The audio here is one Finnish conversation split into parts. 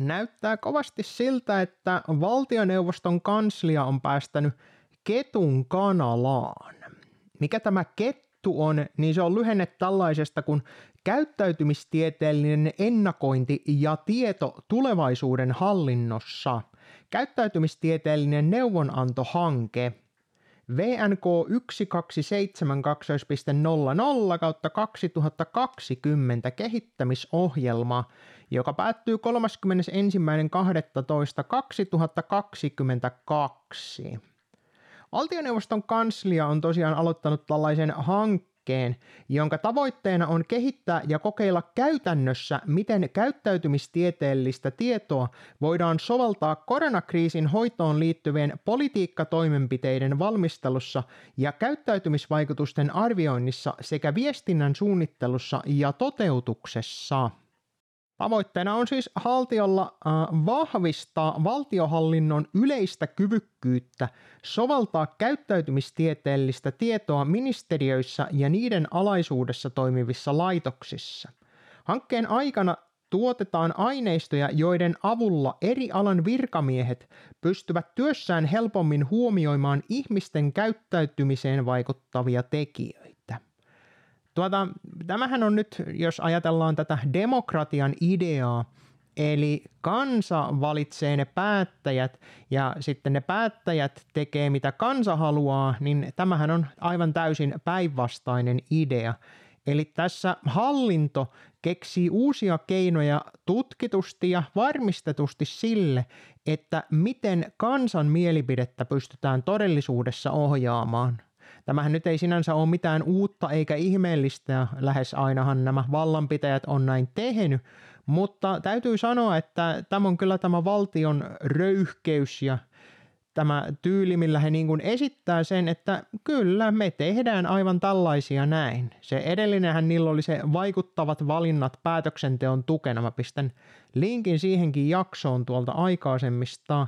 näyttää kovasti siltä, että valtioneuvoston kanslia on päästänyt ketun kanalaan. Mikä tämä kettu on, niin se on lyhenne tällaisesta kuin käyttäytymistieteellinen ennakointi ja tieto tulevaisuuden hallinnossa. Käyttäytymistieteellinen neuvonantohanke – VNK 1272.00 kautta 2020 kehittämisohjelma, joka päättyy 31.12.2022. Valtioneuvoston kanslia on tosiaan aloittanut tällaisen hankkeen, hankkeen, jonka tavoitteena on kehittää ja kokeilla käytännössä, miten käyttäytymistieteellistä tietoa voidaan soveltaa koronakriisin hoitoon liittyvien politiikkatoimenpiteiden valmistelussa ja käyttäytymisvaikutusten arvioinnissa sekä viestinnän suunnittelussa ja toteutuksessa. Tavoitteena on siis haltiolla äh, vahvistaa valtiohallinnon yleistä kyvykkyyttä soveltaa käyttäytymistieteellistä tietoa ministeriöissä ja niiden alaisuudessa toimivissa laitoksissa. Hankkeen aikana tuotetaan aineistoja, joiden avulla eri alan virkamiehet pystyvät työssään helpommin huomioimaan ihmisten käyttäytymiseen vaikuttavia tekijöitä. Tuota, tämähän on nyt, jos ajatellaan tätä demokratian ideaa, Eli kansa valitsee ne päättäjät ja sitten ne päättäjät tekee mitä kansa haluaa, niin tämähän on aivan täysin päinvastainen idea. Eli tässä hallinto keksii uusia keinoja tutkitusti ja varmistetusti sille, että miten kansan mielipidettä pystytään todellisuudessa ohjaamaan. Tämähän nyt ei sinänsä ole mitään uutta eikä ihmeellistä ja lähes ainahan nämä vallanpitäjät on näin tehnyt, mutta täytyy sanoa, että tämä on kyllä tämä valtion röyhkeys ja tämä tyyli, millä he niin kuin esittää sen, että kyllä me tehdään aivan tällaisia näin. Se edellinenhän niillä oli se vaikuttavat valinnat päätöksenteon tukena. Mä pistän linkin siihenkin jaksoon tuolta aikaisemmista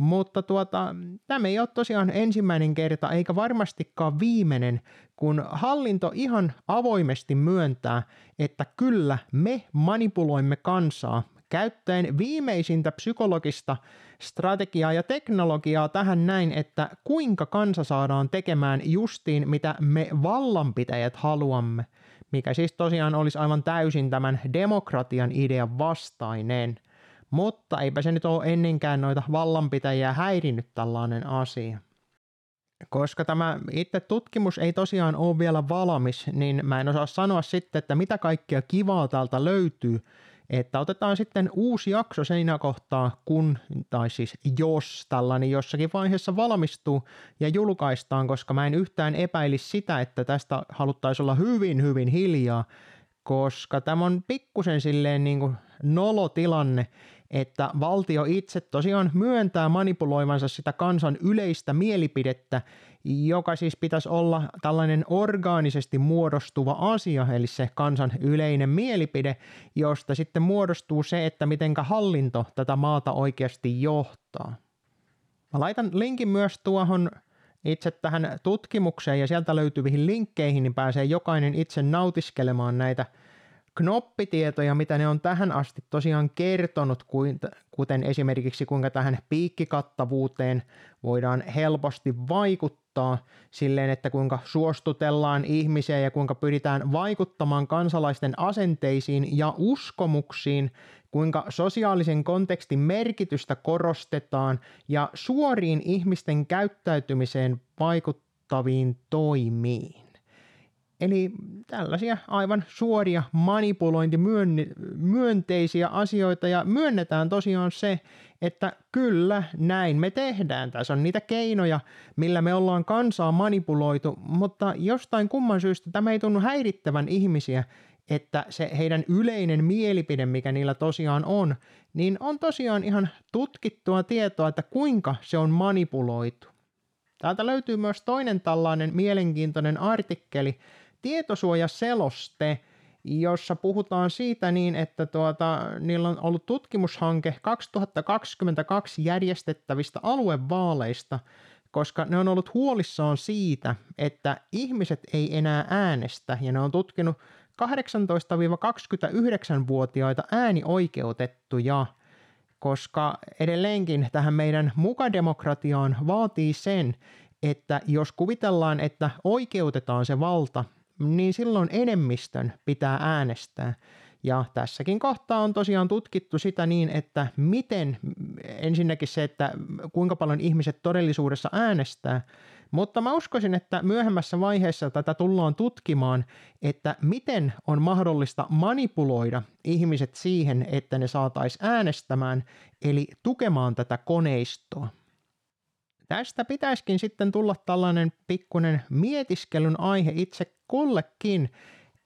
mutta tuota, tämä ei ole tosiaan ensimmäinen kerta eikä varmastikaan viimeinen, kun hallinto ihan avoimesti myöntää, että kyllä me manipuloimme kansaa käyttäen viimeisintä psykologista strategiaa ja teknologiaa tähän näin, että kuinka kansa saadaan tekemään justiin mitä me vallanpitäjät haluamme, mikä siis tosiaan olisi aivan täysin tämän demokratian idean vastainen – mutta eipä se nyt ole ennenkään noita vallanpitäjiä häirinnyt tällainen asia. Koska tämä itse tutkimus ei tosiaan ole vielä valmis, niin mä en osaa sanoa sitten, että mitä kaikkea kivaa täältä löytyy. Että otetaan sitten uusi jakso siinä kohtaa, kun, tai siis jos tällainen jossakin vaiheessa valmistuu ja julkaistaan, koska mä en yhtään epäilisi sitä, että tästä haluttaisiin olla hyvin, hyvin hiljaa, koska tämä on pikkusen silleen niin kuin nolo tilanne, että valtio itse tosiaan myöntää manipuloivansa sitä kansan yleistä mielipidettä, joka siis pitäisi olla tällainen orgaanisesti muodostuva asia, eli se kansan yleinen mielipide, josta sitten muodostuu se, että mitenkä hallinto tätä maata oikeasti johtaa. Mä laitan linkin myös tuohon itse tähän tutkimukseen ja sieltä löytyviin linkkeihin, niin pääsee jokainen itse nautiskelemaan näitä – knoppitietoja, mitä ne on tähän asti tosiaan kertonut, kuten esimerkiksi kuinka tähän piikkikattavuuteen voidaan helposti vaikuttaa silleen, että kuinka suostutellaan ihmisiä ja kuinka pyritään vaikuttamaan kansalaisten asenteisiin ja uskomuksiin, kuinka sosiaalisen kontekstin merkitystä korostetaan ja suoriin ihmisten käyttäytymiseen vaikuttaviin toimiin. Eli tällaisia aivan suoria manipulointimyönteisiä asioita ja myönnetään tosiaan se, että kyllä näin me tehdään. Tässä on niitä keinoja, millä me ollaan kansaa manipuloitu, mutta jostain kumman syystä tämä ei tunnu häirittävän ihmisiä, että se heidän yleinen mielipide, mikä niillä tosiaan on, niin on tosiaan ihan tutkittua tietoa, että kuinka se on manipuloitu. Täältä löytyy myös toinen tällainen mielenkiintoinen artikkeli, tietosuojaseloste, jossa puhutaan siitä niin, että tuota, niillä on ollut tutkimushanke 2022 järjestettävistä aluevaaleista, koska ne on ollut huolissaan siitä, että ihmiset ei enää äänestä ja ne on tutkinut 18-29-vuotiaita äänioikeutettuja. koska edelleenkin tähän meidän mukademokratiaan vaatii sen, että jos kuvitellaan, että oikeutetaan se valta, niin silloin enemmistön pitää äänestää. Ja tässäkin kohtaa on tosiaan tutkittu sitä niin, että miten ensinnäkin se, että kuinka paljon ihmiset todellisuudessa äänestää, mutta mä uskoisin, että myöhemmässä vaiheessa tätä tullaan tutkimaan, että miten on mahdollista manipuloida ihmiset siihen, että ne saataisiin äänestämään, eli tukemaan tätä koneistoa. Tästä pitäisikin sitten tulla tällainen pikkuinen mietiskelyn aihe itse kullekin,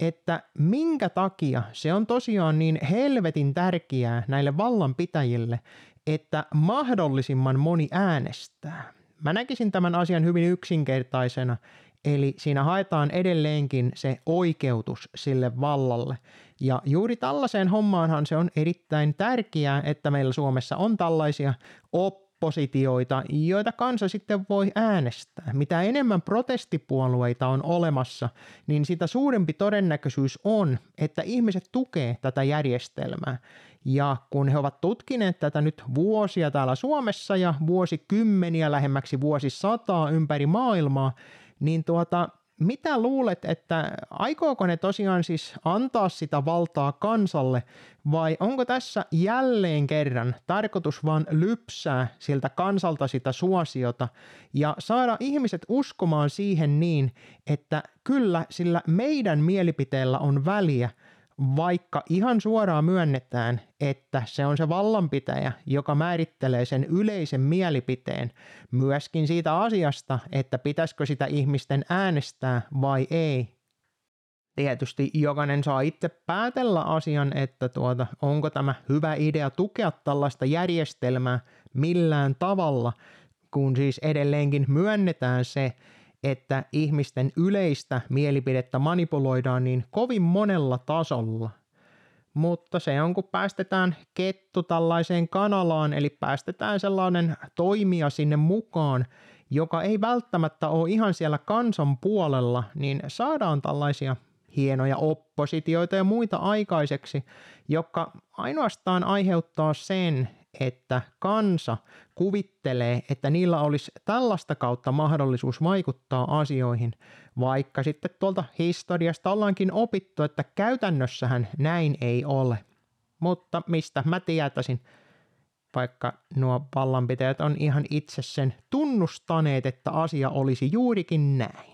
että minkä takia se on tosiaan niin helvetin tärkeää näille vallanpitäjille, että mahdollisimman moni äänestää. Mä näkisin tämän asian hyvin yksinkertaisena, eli siinä haetaan edelleenkin se oikeutus sille vallalle. Ja juuri tällaiseen hommaanhan se on erittäin tärkeää, että meillä Suomessa on tällaisia op oppositioita, joita kansa sitten voi äänestää. Mitä enemmän protestipuolueita on olemassa, niin sitä suurempi todennäköisyys on, että ihmiset tukee tätä järjestelmää. Ja kun he ovat tutkineet tätä nyt vuosia täällä Suomessa ja vuosikymmeniä lähemmäksi vuosisataa ympäri maailmaa, niin tuota, mitä luulet, että aikooko ne tosiaan siis antaa sitä valtaa kansalle vai onko tässä jälleen kerran tarkoitus vaan lypsää siltä kansalta sitä suosiota ja saada ihmiset uskomaan siihen niin, että kyllä sillä meidän mielipiteellä on väliä – vaikka ihan suoraan myönnetään, että se on se vallanpitäjä, joka määrittelee sen yleisen mielipiteen myöskin siitä asiasta, että pitäisikö sitä ihmisten äänestää vai ei. Tietysti jokainen saa itse päätellä asian, että tuota, onko tämä hyvä idea tukea tällaista järjestelmää millään tavalla, kun siis edelleenkin myönnetään se, että ihmisten yleistä mielipidettä manipuloidaan niin kovin monella tasolla. Mutta se on, kun päästetään kettu tällaiseen kanalaan, eli päästetään sellainen toimija sinne mukaan, joka ei välttämättä ole ihan siellä kansan puolella, niin saadaan tällaisia hienoja oppositioita ja muita aikaiseksi, jotka ainoastaan aiheuttaa sen, että kansa kuvittelee, että niillä olisi tällaista kautta mahdollisuus vaikuttaa asioihin, vaikka sitten tuolta historiasta ollaankin opittu, että käytännössähän näin ei ole. Mutta mistä mä tietäisin, vaikka nuo vallanpitäjät on ihan itse sen tunnustaneet, että asia olisi juurikin näin.